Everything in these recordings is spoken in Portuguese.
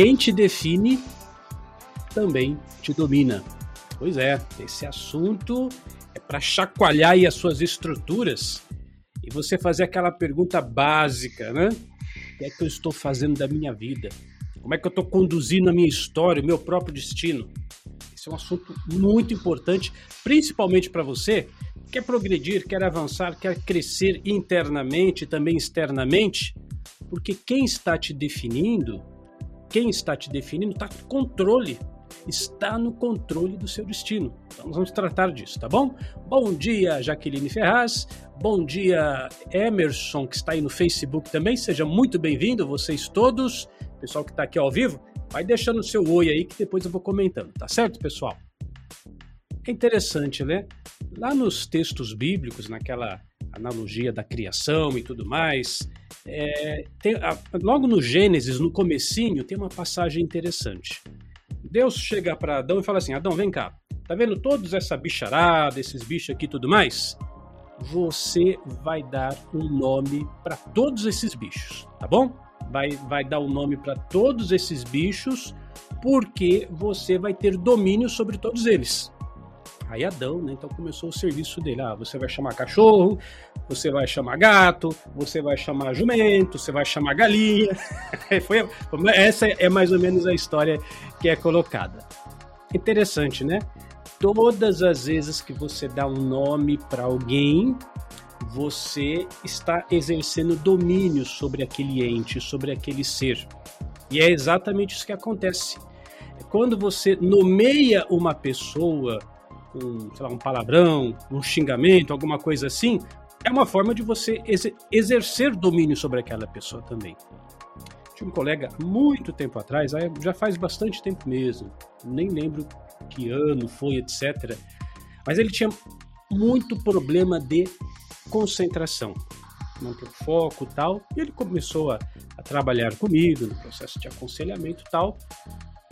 quem te define também te domina. Pois é, esse assunto é para chacoalhar aí as suas estruturas e você fazer aquela pergunta básica, né? O que é que eu estou fazendo da minha vida? Como é que eu estou conduzindo a minha história, o meu próprio destino? Esse é um assunto muito importante, principalmente para você que quer progredir, quer avançar, quer crescer internamente e também externamente, porque quem está te definindo, quem está te definindo está com controle está no controle do seu destino. Então nós vamos tratar disso, tá bom? Bom dia, Jaqueline Ferraz. Bom dia, Emerson, que está aí no Facebook também. Seja muito bem-vindo, vocês todos. Pessoal que está aqui ao vivo, vai deixando o seu oi aí que depois eu vou comentando, tá certo, pessoal? É interessante, né? Lá nos textos bíblicos, naquela analogia da criação e tudo mais, é, tem, a, logo no Gênesis, no comecinho, tem uma passagem interessante. Deus chega para Adão e fala assim: Adão, vem cá. Tá vendo todos essa bicharada, esses bichos aqui e tudo mais? Você vai dar um nome para todos esses bichos, tá bom? Vai, vai dar um nome para todos esses bichos, porque você vai ter domínio sobre todos eles. Aí Adão, né? Então começou o serviço dele. Ah, você vai chamar cachorro, você vai chamar gato, você vai chamar jumento, você vai chamar galinha. Foi, essa é mais ou menos a história que é colocada. Interessante, né? Todas as vezes que você dá um nome para alguém, você está exercendo domínio sobre aquele ente, sobre aquele ser. E é exatamente isso que acontece. Quando você nomeia uma pessoa, um, lá, um palavrão, um xingamento, alguma coisa assim, é uma forma de você exercer domínio sobre aquela pessoa também. Tinha um colega muito tempo atrás, já faz bastante tempo mesmo, nem lembro que ano foi, etc. Mas ele tinha muito problema de concentração, não ter foco tal. E ele começou a, a trabalhar comigo no processo de aconselhamento tal.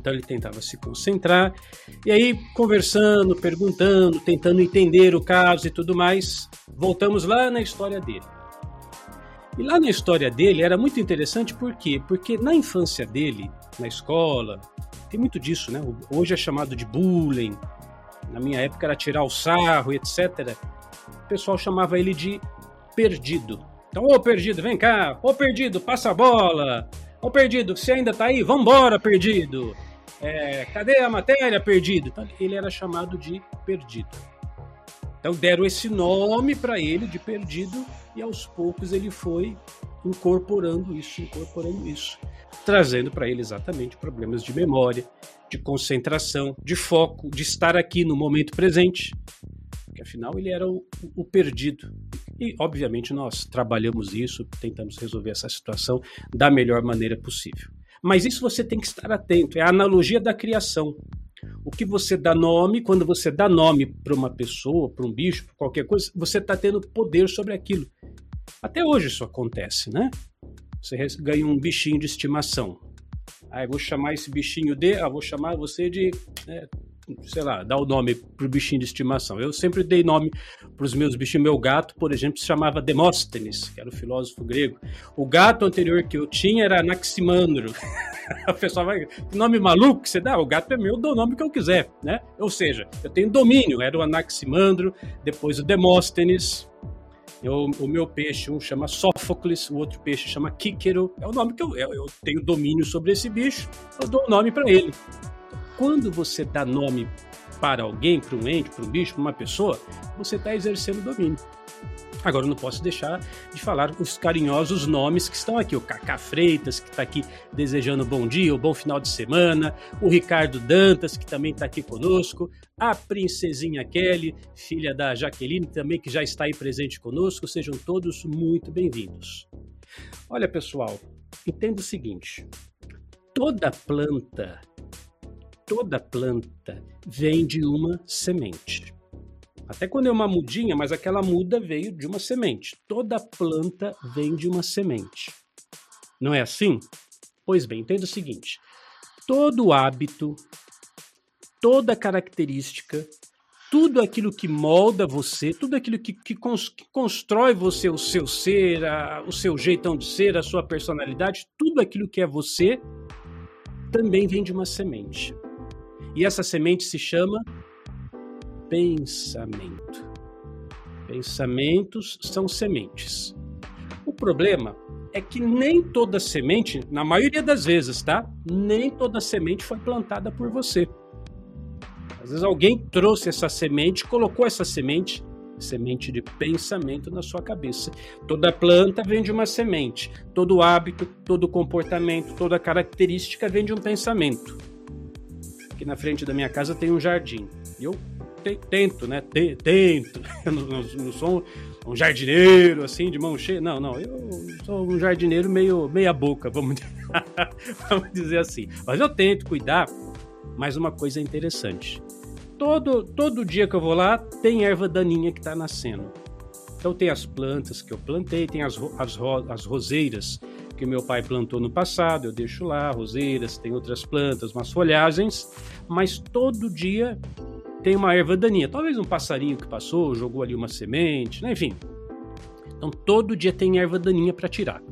Então ele tentava se concentrar. E aí, conversando, perguntando, tentando entender o caso e tudo mais, voltamos lá na história dele. E lá na história dele era muito interessante por quê? Porque na infância dele, na escola, tem muito disso, né? Hoje é chamado de bullying. Na minha época era tirar o sarro, etc. O pessoal chamava ele de perdido. Então, ô perdido, vem cá. Ô perdido, passa a bola. Ô perdido, você ainda tá aí? Vambora, perdido. É, cadê a matéria? Perdido. Então, ele era chamado de perdido. Então deram esse nome para ele de perdido e aos poucos ele foi incorporando isso, incorporando isso, trazendo para ele exatamente problemas de memória, de concentração, de foco, de estar aqui no momento presente. Porque afinal ele era o, o perdido. E obviamente nós trabalhamos isso, tentamos resolver essa situação da melhor maneira possível. Mas isso você tem que estar atento, é a analogia da criação. O que você dá nome, quando você dá nome para uma pessoa, para um bicho, para qualquer coisa, você está tendo poder sobre aquilo. Até hoje isso acontece, né? Você ganha um bichinho de estimação. Ah, vou chamar esse bichinho de. Ah, vou chamar você de. É, sei lá, dar o nome pro bichinho de estimação. Eu sempre dei nome para os meus bichinhos. Meu gato, por exemplo, se chamava Demóstenes, que era o filósofo grego. O gato anterior que eu tinha era Anaximandro. o pessoal vai, que nome maluco que você dá? O gato é meu, eu dou o nome que eu quiser, né? Ou seja, eu tenho domínio. Era o Anaximandro, depois o Demóstenes, eu, o meu peixe, um chama Sófocles, o outro peixe chama Kíquero. É o nome que eu, eu, eu tenho domínio sobre esse bicho, eu dou o nome para ele quando você dá nome para alguém, para um ente, para um bicho, para uma pessoa, você está exercendo domínio. Agora, não posso deixar de falar os carinhosos nomes que estão aqui. O Cacá Freitas, que está aqui desejando bom dia, um bom final de semana. O Ricardo Dantas, que também está aqui conosco. A Princesinha Kelly, filha da Jaqueline, também que já está aí presente conosco. Sejam todos muito bem-vindos. Olha, pessoal, entenda o seguinte: toda planta toda planta vem de uma semente. Até quando é uma mudinha, mas aquela muda veio de uma semente. Toda planta vem de uma semente. Não é assim? Pois bem, entenda o seguinte: todo hábito, toda característica, tudo aquilo que molda você, tudo aquilo que, que, cons, que constrói você, o seu ser, a, o seu jeitão de ser, a sua personalidade, tudo aquilo que é você, também vem de uma semente. E essa semente se chama pensamento. Pensamentos são sementes. O problema é que nem toda semente, na maioria das vezes, tá? Nem toda semente foi plantada por você. Às vezes alguém trouxe essa semente, colocou essa semente, semente de pensamento na sua cabeça. Toda planta vem de uma semente. Todo hábito, todo comportamento, toda característica vem de um pensamento. Aqui na frente da minha casa tem um jardim. E eu tento, né? Tento. Eu não, não, sou um jardineiro, assim, de mão cheia. Não, não, eu sou um jardineiro meio meia boca, vamos, vamos dizer assim. Mas eu tento cuidar. Mas uma coisa interessante. Todo, todo dia que eu vou lá, tem erva daninha que está nascendo. Então tem as plantas que eu plantei, tem as, as, as roseiras que meu pai plantou no passado, eu deixo lá, roseiras, tem outras plantas, umas folhagens, mas todo dia tem uma erva daninha. Talvez um passarinho que passou, jogou ali uma semente, né? enfim. Então todo dia tem erva daninha para tirar.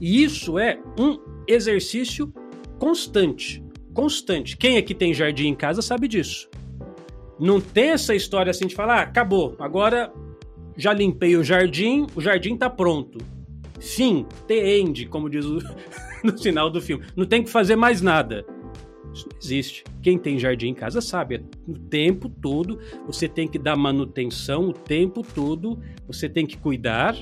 E isso é um exercício constante. Constante. Quem aqui tem jardim em casa sabe disso. Não tem essa história assim de falar, ah, acabou, agora já limpei o jardim, o jardim está pronto. Fim, the end, como diz o, no final do filme. Não tem que fazer mais nada. Isso não existe. Quem tem jardim em casa sabe, o tempo todo você tem que dar manutenção, o tempo todo você tem que cuidar.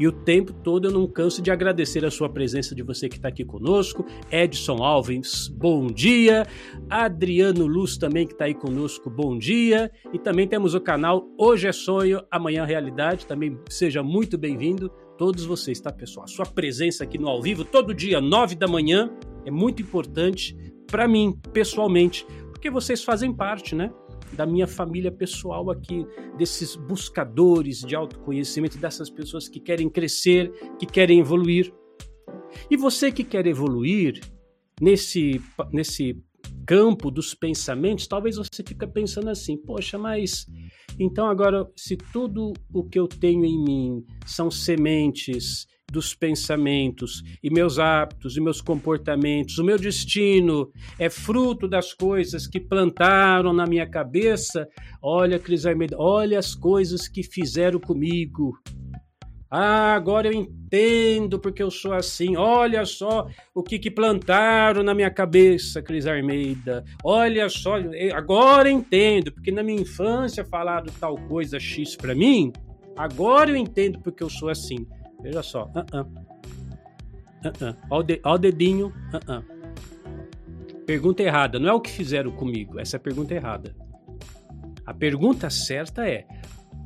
E o tempo todo eu não canso de agradecer a sua presença de você que está aqui conosco. Edson Alves, bom dia. Adriano Luz também que está aí conosco, bom dia. E também temos o canal Hoje é Sonho, Amanhã é Realidade. Também seja muito bem-vindo. Todos vocês, tá, pessoal? A sua presença aqui no ao vivo, todo dia, nove da manhã, é muito importante para mim, pessoalmente, porque vocês fazem parte, né? Da minha família pessoal aqui, desses buscadores de autoconhecimento, dessas pessoas que querem crescer, que querem evoluir. E você que quer evoluir nesse, nesse campo dos pensamentos, talvez você fique pensando assim: poxa, mas então agora, se tudo o que eu tenho em mim são sementes dos pensamentos e meus hábitos e meus comportamentos, o meu destino é fruto das coisas que plantaram na minha cabeça. Olha, Cris Armeida, olha as coisas que fizeram comigo. Ah, agora eu entendo porque eu sou assim. Olha só o que, que plantaram na minha cabeça, Cris Armeida. Olha só, agora entendo porque na minha infância falaram tal coisa X para mim. Agora eu entendo porque eu sou assim. Veja só. Uh -uh. Uh -uh. Olha, o de, o dedinho. Uh -uh. Pergunta errada. Não é o que fizeram comigo. Essa é a pergunta errada. A pergunta certa é: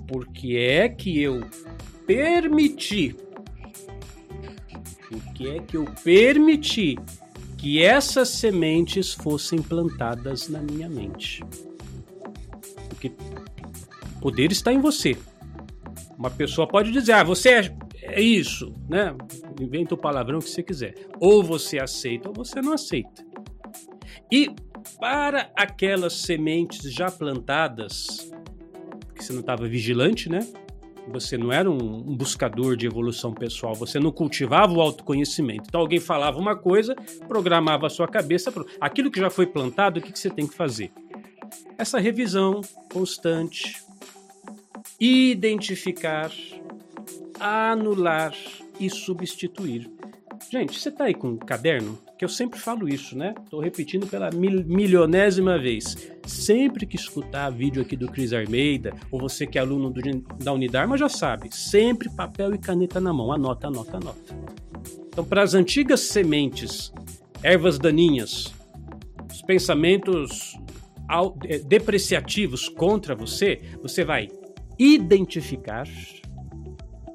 por que é que eu permiti? Por que é que eu permiti que essas sementes fossem plantadas na minha mente? Porque poder está em você. Uma pessoa pode dizer: ah, você é é isso, né? Inventa o palavrão que você quiser. Ou você aceita ou você não aceita. E para aquelas sementes já plantadas, que você não estava vigilante, né? Você não era um, buscador de evolução pessoal, você não cultivava o autoconhecimento. Então alguém falava uma coisa, programava a sua cabeça. Aquilo que já foi plantado, o que, que você tem que fazer? Essa revisão constante, identificar anular e substituir. Gente, você está aí com um caderno? Que eu sempre falo isso, né? Estou repetindo pela mil, milionésima vez. Sempre que escutar vídeo aqui do Cris Armeida, ou você que é aluno do, da Unidarma já sabe, sempre papel e caneta na mão. Anota, anota, anota. Então, para as antigas sementes, ervas daninhas, os pensamentos é, depreciativos contra você, você vai identificar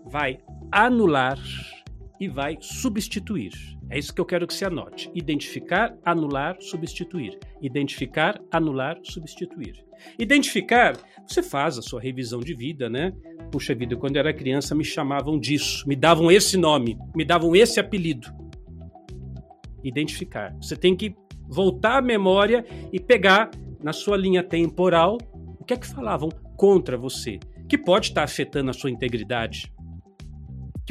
vai anular e vai substituir. É isso que eu quero que você anote. Identificar, anular, substituir. Identificar, anular, substituir. Identificar, você faz a sua revisão de vida, né? Puxa vida, quando eu era criança me chamavam disso, me davam esse nome, me davam esse apelido. Identificar. Você tem que voltar à memória e pegar na sua linha temporal o que é que falavam contra você, que pode estar afetando a sua integridade,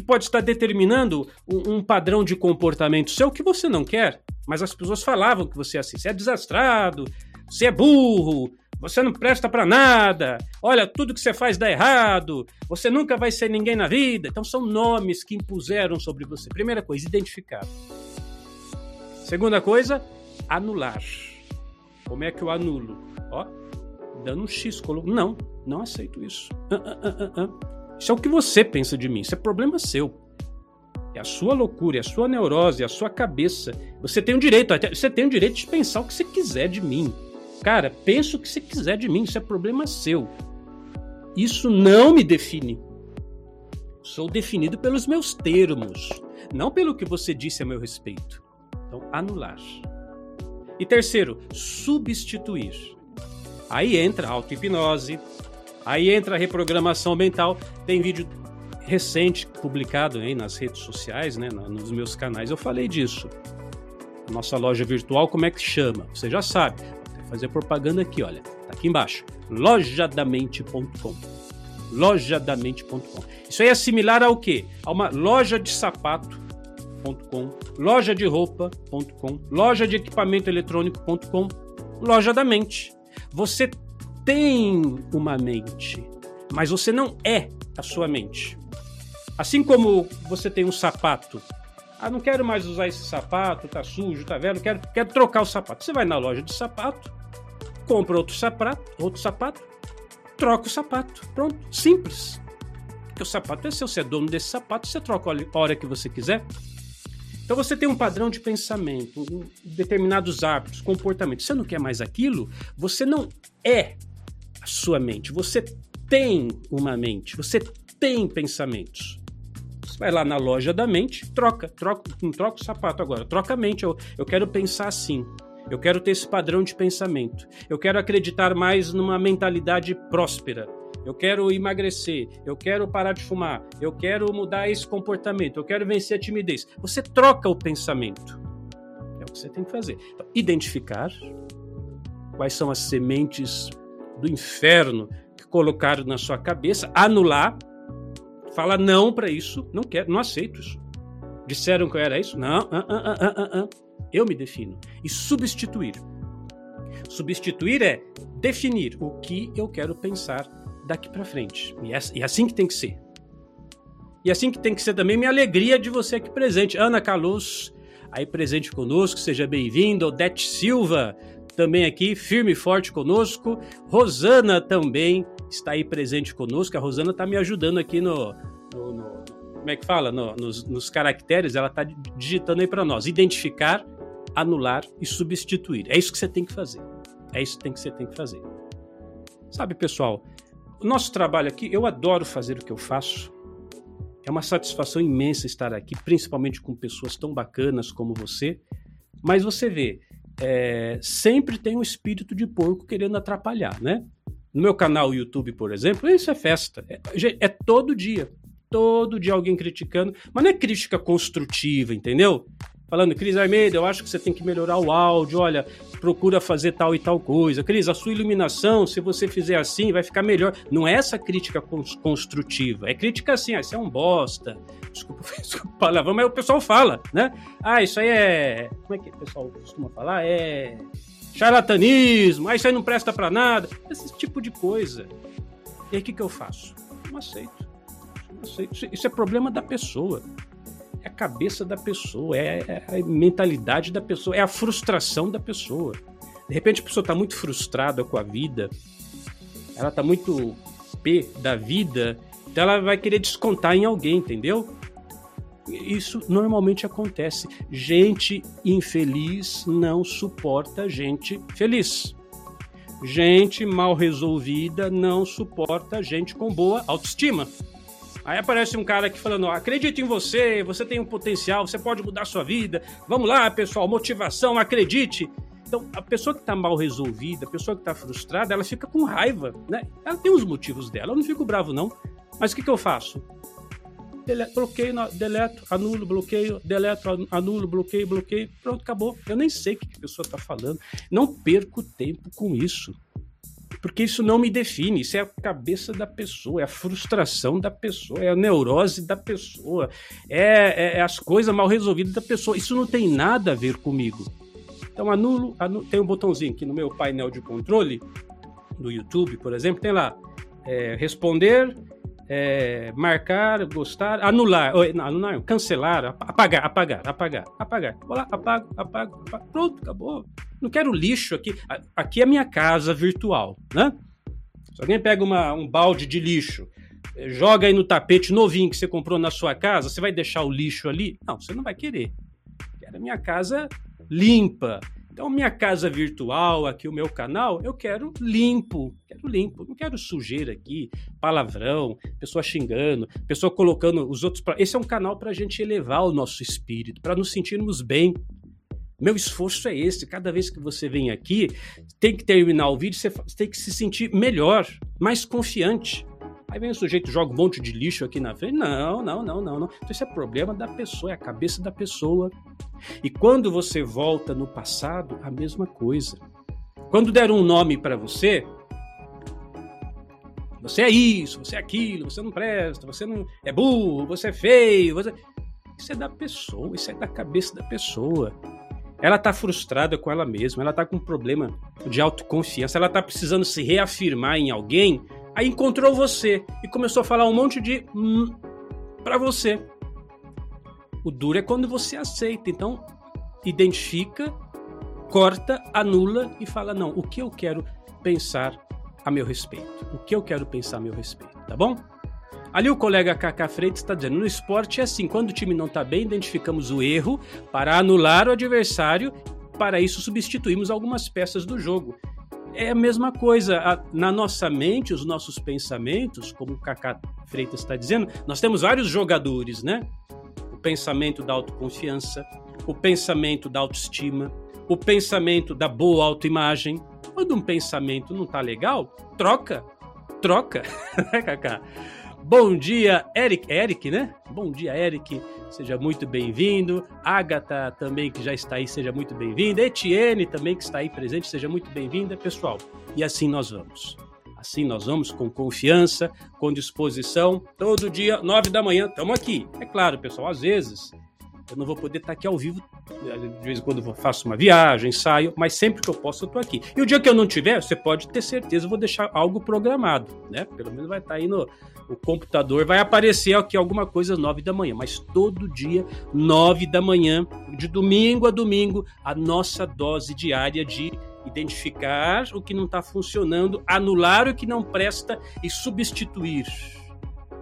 pode estar determinando um, um padrão de comportamento seu que você não quer. Mas as pessoas falavam que você é assim, você é desastrado, você é burro, você não presta para nada, olha, tudo que você faz dá errado, você nunca vai ser ninguém na vida. Então são nomes que impuseram sobre você. Primeira coisa, identificar. Segunda coisa, anular. Como é que eu anulo? Ó, dando um X, não, não aceito isso. Uh, uh, uh, isso é o que você pensa de mim, isso é problema seu. É a sua loucura, é a sua neurose, é a sua cabeça. Você tem o direito, você tem o direito de pensar o que você quiser de mim. Cara, pensa o que você quiser de mim, isso é problema seu. Isso não me define. Sou definido pelos meus termos, não pelo que você disse a meu respeito. Então, anular. E terceiro, substituir. Aí entra a auto-hipnose, aí entra a reprogramação mental. Tem vídeo recente publicado aí nas redes sociais, né, nos meus canais. Eu falei disso. Nossa loja virtual, como é que chama? Você já sabe fazer propaganda aqui, olha. Tá aqui embaixo. lojadamente.com. Lojadamente.com. Isso aí é similar ao quê? A uma loja de sapato.com, loja de roupa.com, loja de equipamento eletrônico.com, loja da mente. Você tem uma mente, mas você não é a sua mente. Assim como você tem um sapato ah, não quero mais usar esse sapato, tá sujo, tá velho, quero, quero trocar o sapato. Você vai na loja de sapato, compra outro sapato, outro sapato, troca o sapato. Pronto, simples. Porque o sapato é seu, você é dono desse sapato, você troca a hora que você quiser. Então você tem um padrão de pensamento, determinados hábitos, comportamentos. Você não quer mais aquilo, você não é sua mente. Você tem uma mente, você tem pensamentos. Você vai lá na loja da mente, troca, troca, não troca o sapato agora, troca a mente. Eu, eu quero pensar assim. Eu quero ter esse padrão de pensamento. Eu quero acreditar mais numa mentalidade próspera. Eu quero emagrecer. Eu quero parar de fumar. Eu quero mudar esse comportamento. Eu quero vencer a timidez. Você troca o pensamento. É o que você tem que fazer. Então, identificar quais são as sementes do inferno que colocaram na sua cabeça, anular, fala não para isso, não quero, não aceito isso. Disseram que eu era isso? Não, ah, ah, ah. Eu me defino. E substituir. Substituir é definir o que eu quero pensar daqui para frente. E é, e é assim que tem que ser. E é assim que tem que ser também minha alegria de você aqui presente. Ana Caluz, aí presente conosco, seja bem-vindo. Odete Silva, também aqui, firme e forte conosco. Rosana também está aí presente conosco. A Rosana está me ajudando aqui no, no, no como é que fala? No, nos, nos caracteres, ela está digitando aí para nós. Identificar anular e substituir. É isso que você tem que fazer. É isso que você tem que fazer. Sabe, pessoal, o nosso trabalho aqui, eu adoro fazer o que eu faço. É uma satisfação imensa estar aqui, principalmente com pessoas tão bacanas como você. Mas você vê, é, sempre tem um espírito de porco querendo atrapalhar, né? No meu canal YouTube, por exemplo, isso é festa. É, é todo dia. Todo dia alguém criticando. Mas não é crítica construtiva, entendeu? falando, Cris Armeida, eu acho que você tem que melhorar o áudio, olha, procura fazer tal e tal coisa. Cris, a sua iluminação, se você fizer assim, vai ficar melhor. Não é essa crítica construtiva, é crítica assim, ah, isso é um bosta. Desculpa, desculpa a palavra, mas o pessoal fala, né? Ah, isso aí é. Como é que o pessoal costuma falar? É. Charlatanismo, ah, isso aí não presta para nada. Esse tipo de coisa. E aí o que, que eu faço? Não aceito. Não aceito. Isso é problema da pessoa é a cabeça da pessoa, é, é a mentalidade da pessoa, é a frustração da pessoa. De repente a pessoa está muito frustrada com a vida, ela está muito P da vida, então ela vai querer descontar em alguém, entendeu? Isso normalmente acontece. Gente infeliz não suporta gente feliz. Gente mal resolvida não suporta gente com boa autoestima. Aí aparece um cara aqui falando: acredite em você, você tem um potencial, você pode mudar sua vida. Vamos lá, pessoal, motivação, acredite. Então, a pessoa que está mal resolvida, a pessoa que está frustrada, ela fica com raiva, né? Ela tem os motivos dela, eu não fico bravo, não. Mas o que, que eu faço? Deleto, bloqueio, deleto, anulo, bloqueio, deleto, anulo, bloqueio, bloqueio. Pronto, acabou. Eu nem sei o que a pessoa está falando. Não perco tempo com isso. porque isso não me define, isso é a cabeça da pessoa, é a frustração da pessoa, é a neurose da pessoa, é, é, é as coisas mal resolvidas da pessoa. Isso não tem nada a ver comigo. Então anulo, anulo, tem um botãozinho aqui no meu painel de controle do YouTube, por exemplo, tem lá é, responder, é, marcar, gostar, anular, ou, anular, cancelar, apagar, apagar, apagar, apagar. Vou lá, apago, apago, apago, pronto, acabou. Não quero lixo aqui. Aqui é minha casa virtual, né? Se alguém pega uma, um balde de lixo, eh, joga aí no tapete novinho que você comprou na sua casa, você vai deixar o lixo ali? Não, você não vai querer. Quero a minha casa limpa, então, minha casa virtual, aqui o meu canal, eu quero limpo, quero limpo, não quero sujeira aqui, palavrão, pessoa xingando, pessoa colocando os outros. Pra... Esse é um canal para a gente elevar o nosso espírito, para nos sentirmos bem. Meu esforço é esse. Cada vez que você vem aqui, tem que terminar o vídeo, você tem que se sentir melhor, mais confiante. Aí vem o sujeito joga um monte de lixo aqui na frente. Não, não, não, não, não. Então, esse é problema da pessoa, é a cabeça da pessoa. E quando você volta no passado, a mesma coisa. Quando deram um nome para você, você é isso, você é aquilo, você não presta, você não é burro, você é feio, você... isso é da pessoa, isso é da cabeça da pessoa. Ela está frustrada com ela mesma, ela está com um problema de autoconfiança, ela está precisando se reafirmar em alguém, aí encontrou você e começou a falar um monte de hum, para você. O duro é quando você aceita. Então, identifica, corta, anula e fala: não, o que eu quero pensar a meu respeito? O que eu quero pensar a meu respeito, tá bom? Ali o colega Kaká Freitas está dizendo: no esporte é assim, quando o time não está bem, identificamos o erro para anular o adversário. Para isso, substituímos algumas peças do jogo. É a mesma coisa. Na nossa mente, os nossos pensamentos, como o Kaká Freitas está dizendo, nós temos vários jogadores, né? o pensamento da autoconfiança, o pensamento da autoestima, o pensamento da boa autoimagem. Quando um pensamento não tá legal, troca, troca, né, Cacá? Bom dia, Eric, Eric, né? Bom dia, Eric, seja muito bem-vindo. Agatha também, que já está aí, seja muito bem-vinda. Etienne também, que está aí presente, seja muito bem-vinda, pessoal. E assim nós vamos. Assim nós vamos com confiança, com disposição. Todo dia, nove da manhã, estamos aqui. É claro, pessoal, às vezes eu não vou poder estar aqui ao vivo. De vez em quando faço uma viagem, saio, mas sempre que eu posso eu estou aqui. E o dia que eu não tiver, você pode ter certeza, eu vou deixar algo programado, né? Pelo menos vai estar aí no o computador, vai aparecer aqui alguma coisa nove da manhã, mas todo dia, nove da manhã, de domingo a domingo, a nossa dose diária de identificar o que não está funcionando, anular o que não presta e substituir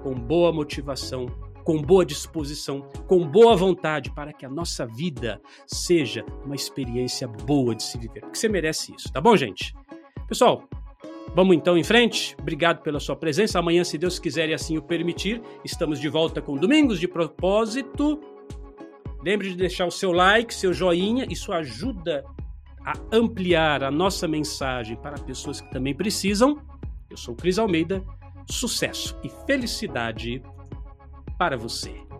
com boa motivação, com boa disposição, com boa vontade, para que a nossa vida seja uma experiência boa de se viver. Porque você merece isso, tá bom, gente? Pessoal, vamos então em frente. Obrigado pela sua presença. Amanhã, se Deus quiser e assim o permitir, estamos de volta com Domingos de Propósito. Lembre de deixar o seu like, seu joinha, isso ajuda a ampliar a nossa mensagem para pessoas que também precisam. Eu sou Cris Almeida. Sucesso e felicidade para você.